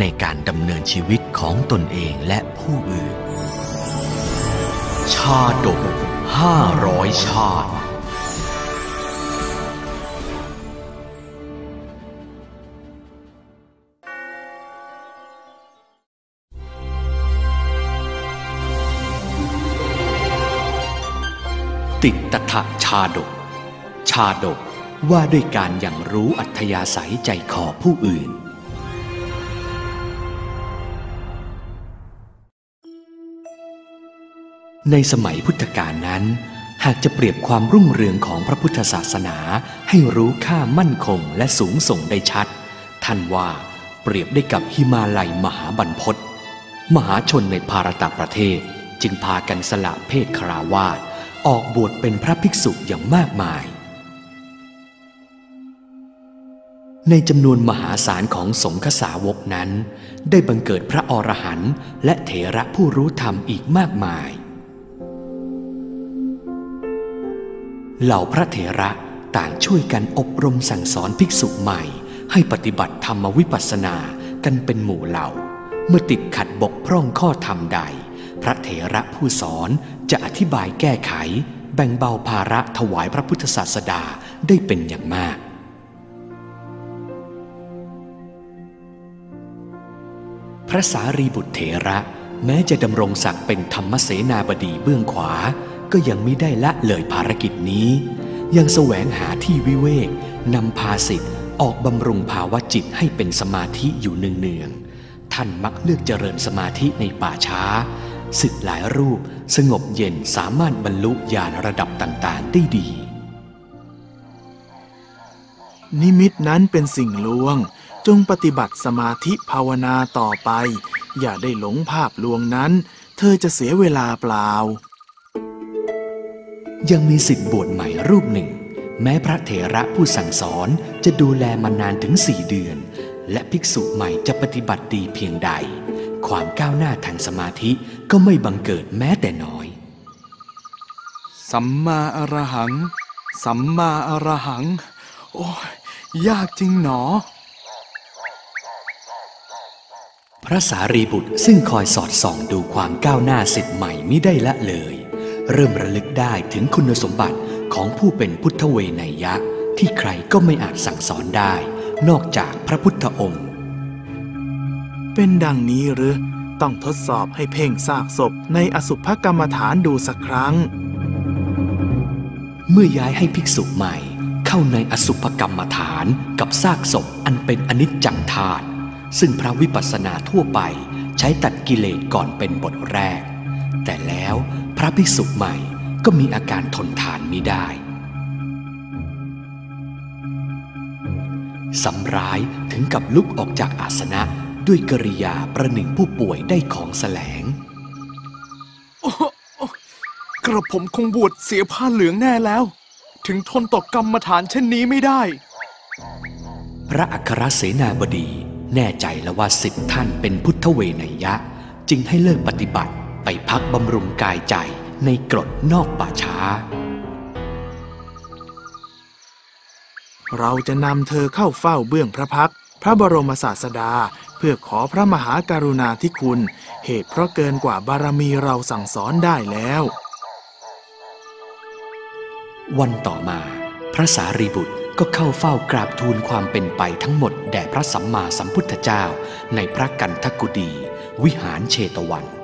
ในการดำเนินชีวิตของตนเองและผู้อื่น ชาดกห้าร้อยชาติติตถะชาดก ชาดกว่าด้วยการอย่างรู้อัธยาศัยใจคอผู้อื่น ในสมัยพุทธกาลนั้น หากจะเปรียบความรุ่งเรืองของพระพุทธศาสนาให้รู้ค่ามั่นคงและสูงส่งได้ชัด ท่านว่าเปรียบได้กับหิมาลัยมหาบรรพตมหาชนในภารตประเทศจึงพากันสละเพศคราวาสออกบวชเป็นพระภิกษุอย่างมากมาย ในจำนวนมหาศาลของสงฆ์สาวกนั้น ได้บังเกิดพระอรหันต์และเถระผู้รู้ธรรมอีกมากมาย เหล่าพระเถระต่างช่วยกันอบรมสั่งสอนภิกษุใหม่ ให้ปฏิบัติธรรมวิปัสสนากันเป็นหมู่เหล่า เมื่อติดขัดบกพร่องข้อธรรมใด พระเถระผู้สอนจะอธิบายแก้ไข แบ่งเบาภาระถวายพระพุทธศาสดาได้เป็นอย่างมากพระสารีบุตรเถระ แม้จะดำรงศักดิ์เป็นธรรมเสนาบดีเบื้องขวา ก็ยังไม่ได้ละเลยภารกิจนี้ ยังแสวงหาที่วิเวกนำพาสิทธิ์ออกบำรุงภาวะจิตให้เป็นสมาธิอยู่เนืองๆท่านมักเลือกเจริญสมาธิในป่าช้าศึกหลายรูปสงบเย็นสามารถบรรลุญาณระดับต่างๆได้ดี นิมิตนั้นเป็นสิ่งลวง จงปฏิบัติสมาธิภาวนาต่อไป อย่าได้หลงภาพลวงนั้น เธอจะเสียเวลาเปล่า ยังมีสิทธิบวชใหม่รูปหนึ่ง แม้พระเถระผู้สั่งสอนจะดูแลมานานถึงสี่เดือน และภิกษุใหม่จะปฏิบัติดีเพียงใด ความก้าวหน้าทางสมาธิก็ไม่บังเกิดแม้แต่น้อย สัมมาอรหัง สัมมาอรหัง โอ้ยยากจริงหนอ พระสารีบุตรซึ่งคอยสอดส่องดูความก้าวหน้าสิทธิ์ใหม่มิได้ละเลย เริ่มระลึกได้ถึงคุณสมบัติของผู้เป็นพุทธเวไนยะ ที่ใครก็ไม่อาจสั่งสอนได้ นอกจากพระพุทธองค์ เป็นดังนี้หรือ ต้องทดสอบให้เพ่งซากศพในอสุภกรรมฐานดูสักครั้ง เมื่อย้ายให้ภิกษุใหม่ เข้าในอสุภกรรมฐานกับซากศพอันเป็นอนิจจังธาตุซึ่งพระวิปัสสนาทั่วไปใช้ตัดกิเลสก่อนเป็นบทแรก แต่แล้ว พระภิกษุใหม่ก็มีอาการทนทานมิได้สำร้ายถึงกับลุกออกจากอาสนะด้วยกริยาประหนึ่งผู้ป่วยได้ของแสลง กระผมคงบวชเสียผ้าเหลืองแน่แล้ว ถึงทนต่อกรรมฐานเช่นนี้ไม่ได้ พระอัครเสนาบดีแน่ใจแล้วว่าสิทธิท่านเป็นพุทธเวไนยะ จึงให้เลิกปฏิบัติ ไปพักบำรุงกายใจในกรดนอกป่าช้า เราจะนำเธอเข้าเฝ้าเบื้องพระพัก พระบรมศาสดา เพื่อขอพระมหาการุณาธิคุณ เหตุเพราะเกินกว่าบารมีเราสั่งสอนได้แล้ว วันต่อมา พระสารีบุตรก็เข้าเฝ้ากราบทูลความเป็นไปทั้งหมดแด่พระสัมมาสัมพุทธเจ้าในพระกันทกุดี วิหารเชตวัน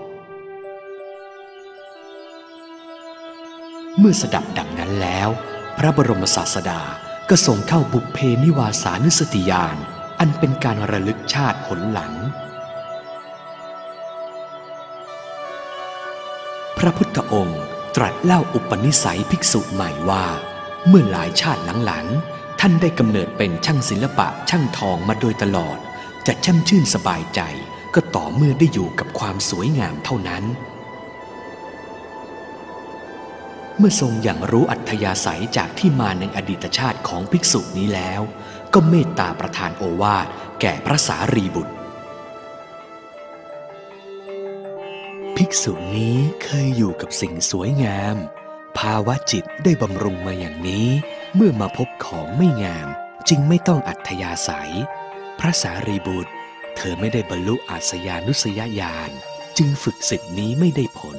เมื่อสดับดังนั้นแล้ว พระบรมศาสดาก็ทรงเข้าบุพเพนิวาสานุสติญาณอันเป็นการระลึกชาติหนหลัง พระพุทธองค์ตรัสเล่าอุปนิสัยภิกษุใหม่ว่า เมื่อหลายชาติหลังๆ ท่านได้กำเนิดเป็นช่างศิลปะช่างทองมาโดยตลอด จะช่ำชื่นสบายใจก็ต่อเมื่อได้อยู่กับความสวยงามเท่านั้น เมื่อทรงอย่างรู้อัธยาศัยจากที่มาในอดีตชาติของภิกษุนี้แล้ว ก็เมตตาประทานโอวาทแก่พระสารีบุตร ภิกษุนี้เคยอยู่กับสิ่งสวยงาม ภาวะจิตได้บำรุงมาอย่างนี้ เมื่อมาพบของไม่งาม จึงไม่ต้องอัธยาศัย พระสารีบุตร เธอไม่ได้บรรลุอาสยานุสยญาณจึงฝึกสิทธินี้ไม่ได้ผล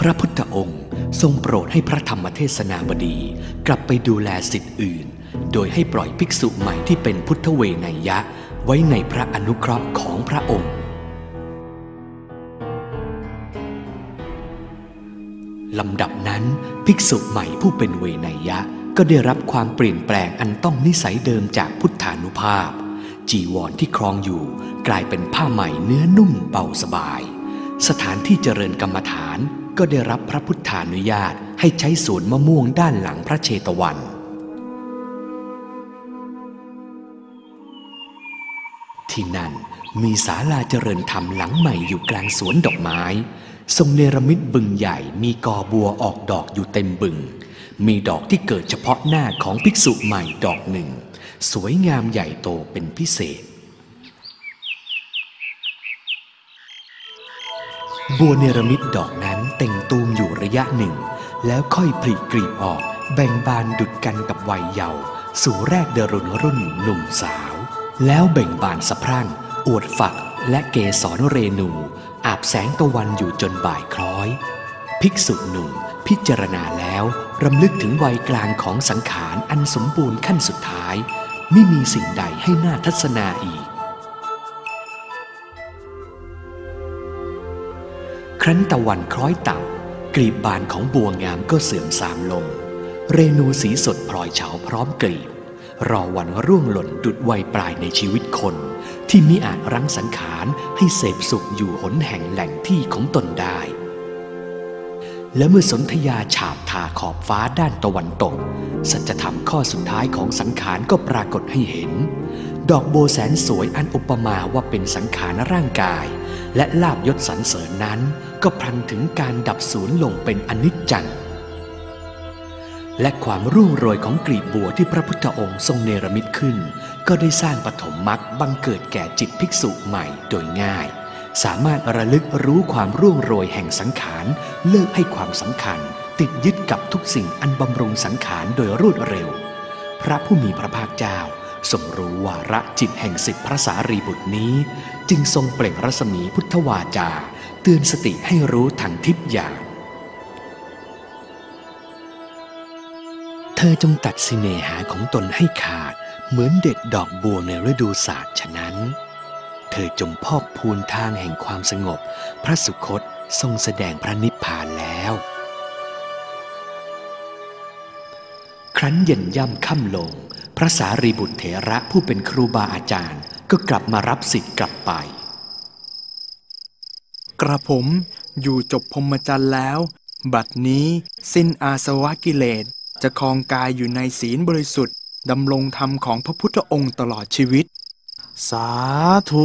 พระพุทธองค์ทรงโปรดให้พระธรรมเทศนาบดีกลับไปดูแลสิทธิ์อื่น โดยให้ปล่อยภิกษุใหม่ที่เป็นพุทธเวไนยะ ไว้ในพระอนุเคราะห์ของพระองค์ลำดับนั้นภิกษุใหม่ผู้เป็นเวไนยะ ก็ได้รับความเปลี่ยนแปลงอันต้องนิสัยเดิมจากพุทธานุภาพ จีวรที่ครองอยู่กลายเป็นผ้าใหม่เนื้อนุ่มเบาสบาย สถานที่เจริญกรรมฐาน ก็ได้รับพระพุทธานุญาตให้ใช้สวนมะม่วงด้านหลังพระเชตวัน ที่นั่นมีศาลาเจริญธรรมหลังใหม่อยู่กลางสวนดอกไม้ ทรงเนรมิตบึงใหญ่มีกอบัวออกดอกอยู่เต็มบึง มีดอกที่เกิดเฉพาะหน้าของภิกษุใหม่ดอกหนึ่ง สวยงามใหญ่โตเป็นพิเศษ บัวเนรมิตดอกนั้นเต่งตูมอยู่ระยะหนึ่ง แล้วค่อยผลิกลีบออก แบ่งบานดุดกันกับวัยเยาว์สู่แรกเดรุนรุ่นหนุ่มสาว แล้วเบ่งบานสะพรั่ง อวดฝักและเกสรเรนู อาบแสงตะวันอยู่จนบ่ายคล้อย ภิกษุหนุ่มพิจารณาแล้วรำลึกถึงวัยกลางของสังขารอันสมบูรณ์ขั้นสุดท้าย ไม่มีสิ่งใดให้น่าทัศนาอีก ครั้นตะวันคล้อยต่ำกลีบบานของบัวงามก็เสื่อมสามลง เรนูสีสดพลอยเฉาพร้อมกลีบ รอวันร่วงหล่นดุดวัยปลายในชีวิตคน ที่มิอาจรั้งสังขารให้เสพสุขอยู่หนแห่งแหล่งที่ของตนได้ และเมื่อสนธยาฉาบทาขอบฟ้าด้านตะวันตก สัจธรรมข้อสุดท้ายของสังขารก็ปรากฏให้เห็น ดอกโบแสนสวยอันอุปมาว่าเป็นสังขารร่างกาย และลาบยศสรรเสริญนั้น ก็พลันถึงการดับสูญลงเป็นอนิจจัง และความรุ่งโรยของกลีบบัวที่พระพุทธองค์ทรงเนรมิตขึ้น ก็ได้สร้างปฐมมรรคบังเกิดแก่จิตภิกษุใหม่โดยง่าย สามารถระลึกรู้ความร่วงโรยแห่งสังขาร เลิกให้ความสำคัญ ติดยึดกับทุกสิ่งอันบำรุงสังขารโดยรวดเร็ว พระผู้มีพระภาคเจ้าทรงรู้วาระจิตแห่งสิทธิพระสารีบุตรนี้ จึงทรงเปล่งรัศมีพุทธวาจา เตือนสติให้รู้ทางทิพย์อย่างเธอจงตัดสิเนหาของตนให้ขาด เหมือนเด็ดดอกบัวในฤดูศาสตร์ฉะนั้น เธอจงพอกพูนทางแห่งความสงบ พระสุคตทรงแสดงพระนิพพานแล้ว ครั้นเย็นย่ำค่ำลง พระสารีบุตรเถระผู้เป็นครูบาอาจารย์ก็กลับมารับสิทธิ์กลับไป กระผมอยู่จบพรหมจรรย์แล้ว บัดนี้สิ้นอาสวะกิเลส จะคลองกายอยู่ในศีลบริสุทธิ์ดำรงธรรมของพระพุทธองค์ตลอดชีวิต สาธุ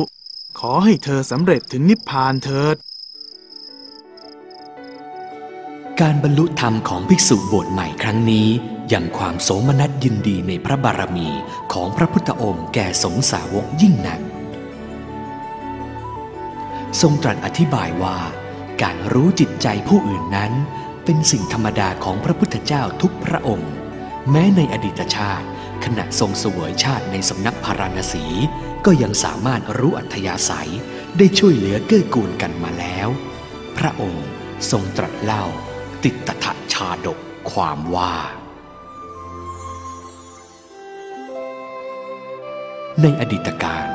ขอให้เธอสำเร็จถึงนิพพานเถิด การบรรลุธรรมของภิกษุบวชใหม่ครั้งนี้ยังความโสมนัสยินดีในพระบารมีของพระพุทธองค์แก่สงฆ์สาวกยิ่งหนัก ทรงตรัสอธิบายว่า การรู้จิตใจผู้อื่นนั้น เป็นสิ่งธรรมดาของพระพุทธเจ้าทุกพระองค์ แม้ในอดีตชาติ ขณะทรงเสวยชาติในสำนักพาราณสี ก็ยังสามารถรู้อัธยาศัยได้ช่วยเหลือเกื้อกูลกันมาแล้ว พระองค์ทรงตรัสเล่า ติตถชาดกความว่าในอดีตการ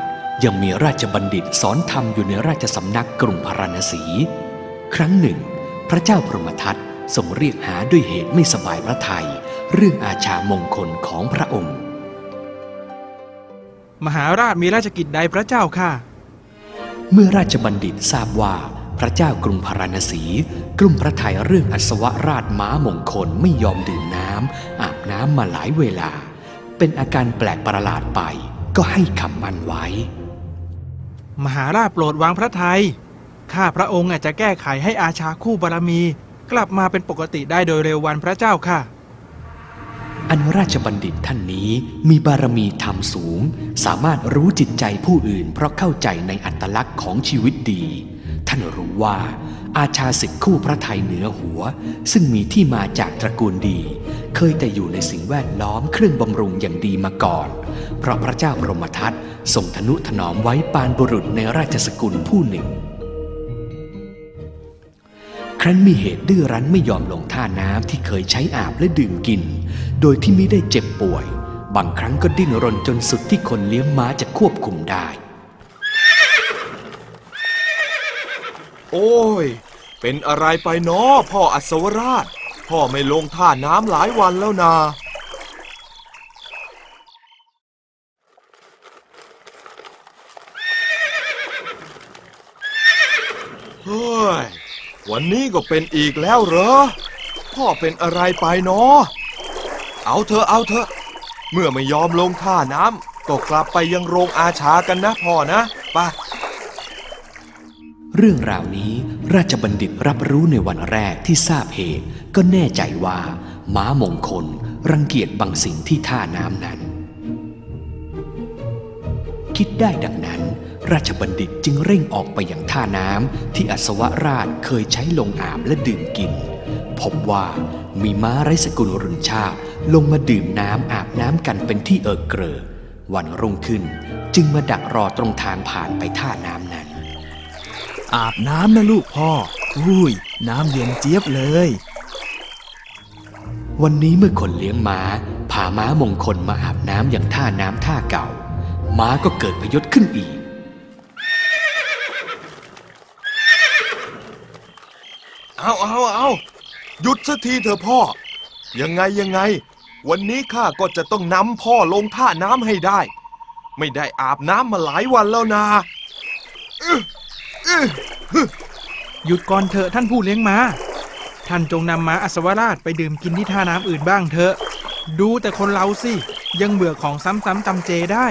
ยังมีราชบัณฑิตสอนธรรมอยู่ในราชสำนักกรุงพาราณสี ครั้งหนึ่ง พระเจ้าพรหมทัตทรงเรียกหาด้วยเหตุไม่สบายพระทัยเรื่องอาชามงคลของพระองค์ มหาราชมีราชกิจใดพระเจ้าค่ะ เมื่อราชบัณฑิตทราบว่าพระเจ้ากรุงพาราณสี กลุ่มพระทัยเรื่องอัศวราชม้ามงคลไม่ยอมดื่มน้ำอาบน้ำมาหลายเวลา เป็นอาการแปลกประหลาดไปก็ให้คำมั่นไว้ มหาราชโปรดวางพระทัยข้าพระองค์อาจจะแก้ไขให้อาชาคู่บารมี กลับมาเป็นปกติได้โดยเร็ววันพระเจ้าค่ะ อันราชบัณฑิตท่านนี้มีบารมีธรรมสูง สามารถรู้จิตใจผู้อื่น เพราะเข้าใจในอัตลักษณ์ของชีวิตดี ท่านรู้ว่าอาชาสิทธิ์คู่พระไทยเหนือหัว ซึ่งมีที่มาจากตระกูลดี เคยแต่อยู่ในสิ่งแวดล้อมเครื่องบำรุงอย่างดีมาก่อน เพราะพระเจ้าบรมทัต ทรงทนุถนอมไว้ปานบุรุษในราชสกุลผู้หนึ่ง ครั้นมีเหตุดื้อรั้นไม่ยอมลงท่าน้ำที่เคยใช้อาบและดื่มกิน โดยที่ไม่ได้เจ็บป่วย บางครั้งก็ดิ้นรนจนสุดที่คนเลี้ยงม้าจะควบคุมได้ โอ้ย เป็นอะไรไปนาะพ่ออัศวราช พ่อไม่ลงท่าน้ำหลายวันแล้วนา เฮ้ย วันนี้ก็เป็นอีกแล้วเหรอ พ่อเป็นอะไรไปเนาะเอาเถอเอาเถอเมื่อไม่ยอมลงท่าน้ำก็กลับไปยังโรงอาชากันนะพ่อนะไปเรื่องราวนี้ราชบัณฑิตรับรู้ในวันแรกที่ทราบเหตุ ก็แน่ใจว่า ม้ามงคล รังเกียจบางสิ่งที่ท่าน้ำนั้น คิดได้ดังนั้น ราชบัณฑิตจึงเร่งออกไปอย่างท่าน้ำที่อัศวราชเคยใช้ลงอาบและดื่มกิน พบว่ามีม้าไร้สกุลรุนชาติลงมาดื่มน้ำอาบน้ำกันเป็นที่เอิกเกรอวันรุ่งขึ้นจึงมาดักรอตรงทางผ่านไปท่าน้ำนั้น อาบน้ำนะลูกพ่ออุ้ย น้ำเย็นเจี๊ยบเลย วันนี้เมื่อคนเลี้ยงม้าพาม้ามงคลมาอาบน้ำอย่างท่าน้ำท่าเก่า ม้าก็เกิดพยศขึ้นอีก เอาเอาเอาหยุดสักทีเถอะพ่อ ยังไงยังไง วันนี้ข้าก็จะต้องนำพ่อลงท่าน้ำให้ได้ ไม่ได้อาบน้ำมาหลายวันแล้วนะอื้ออื้อหยุดก่อนเถอะท่านผู้เลี้ยงม้า ท่านจงนำม้าอัศวราชไปดื่มกินที่ท่าน้ำอื่นบ้างเถอะ ดูแต่คนเราสิ ยังเบื่อของซ้ำๆจำเจได้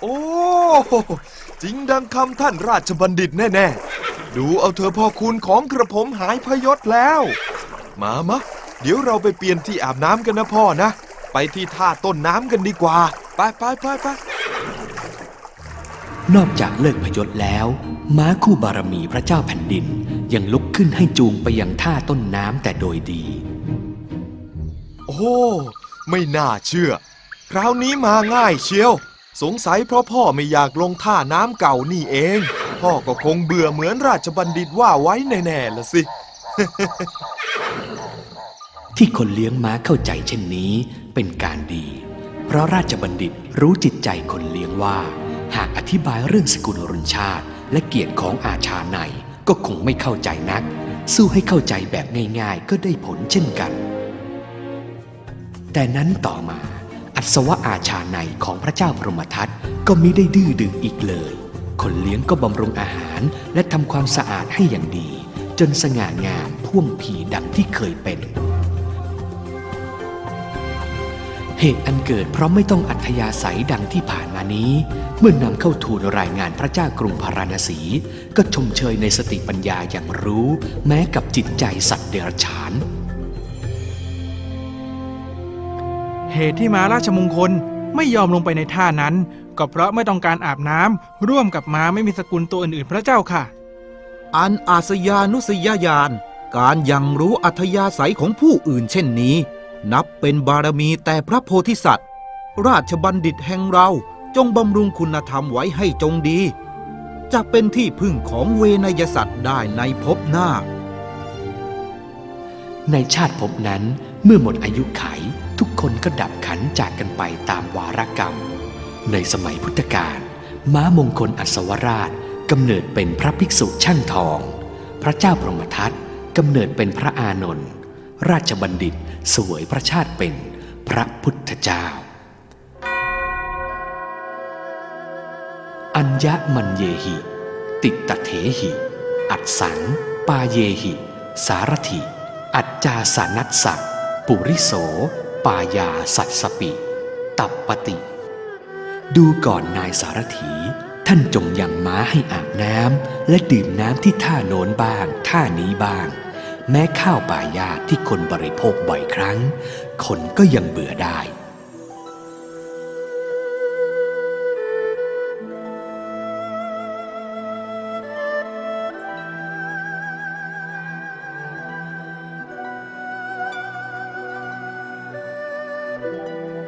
โอ้ จริงดังคำท่านราชบัณฑิตแน่ๆ ดูเอาเถอะพ่อคุณของกระผมหายพยศแล้ว มามะ เดี๋ยวเราไปเปลี่ยนที่อาบน้ำกันนะพ่อนะ ไปที่ท่าต้นน้ำกันดีกว่า ไปไปไปไปนอกจากเลิกพยศแล้ว ม้าคู่บารมีพระเจ้าแผ่นดิน ยังลุกขึ้นให้จูงไปยังท่าต้นน้ำแต่โดยดี โอ้ ไม่น่าเชื่อ คราวนี้มาง่ายเชียว สงสัยเพราะพ่อไม่อยากลงท่าน้ำเก่านี่เอง พ่อก็คงเบื่อเหมือนราชบัณฑิตว่าไว้แน่ๆละสิ ที่คนเลี้ยงม้าเข้าใจเช่นนี้เป็นการดี เพราะราชบัณฑิตรู้จิตใจคนเลี้ยงว่า หากอธิบายเรื่องสกุลรุนชาติ และเกียรติของอาชาในก็คงไม่เข้าใจนัก สู้ให้เข้าใจแบบง่ายๆ ก็ได้ผลเช่นกัน แต่นั้นต่อมา อัศวะอาชาในของพระเจ้าพรหมทัตก็มิได้ดื้อดึงอีกเลย คนเลี้ยงก็บำรุงอาหารและทำความสะอาดให้อย่างดี จนสง่างามพ่วงผีดังที่เคยเป็น เหตุอันเกิดเพราะไม่ต้องอัธยาศัยดังที่ผ่านมานี้ เมื่อนำเข้าทูลรายงานพระเจ้ากรุงพาราณสี ก็ชมเชยในสติปัญญาอย่างรู้ แม้กับจิตใจสัตว์เดรัจฉาน เหตุที่ม้าราชมงคลไม่ยอมลงไปในท่านั้น ก็เพราะไม่ต้องการอาบน้ำร่วมกับม้าไม่มีสกุลตัวอื่นๆ พระเจ้าค่ะ อันอาสยานุสยญาณการยังรู้อัธยาศัยของผู้อื่นเช่นนี้ นับเป็นบารมีแต่พระโพธิสัตว์ ราชบัณฑิตแห่งเราจงบำรุงคุณธรรมไว้ให้จงดี จะเป็นที่พึ่งของเวนยสัตว์ได้ในภพหน้า ในชาติภพนั้นเมื่อหมดอายุไข ทุกคนก็ดับขันจากกันไปตามวาระกรรม ในสมัยพุทธกาลม้ามงคลอัศวราชกำเนิดเป็นพระภิกษุช่างทอง พระเจ้าพรหมทัตกำเนิดเป็นพระอานนท์ราชบัณฑิตสวยพระชาติเป็นพระพุทธเจ้า อัญญมันเยหิ ติตเถหิ อัดสัง ปาเยหิ สารถิ อัจจาสานัสสะปุริโส ปายาสัตสปิ ตับปติ ดูก่อนนายสารถีท่านจงยังม้าให้อาบน้ำและดื่มน้ำที่ท่าโน้นบ้างท่านี้บ้าง แม้ข้าวป่ายาที่คนบริโภคบ่อยครั้ง คนก็ยังเบื่อได้ พ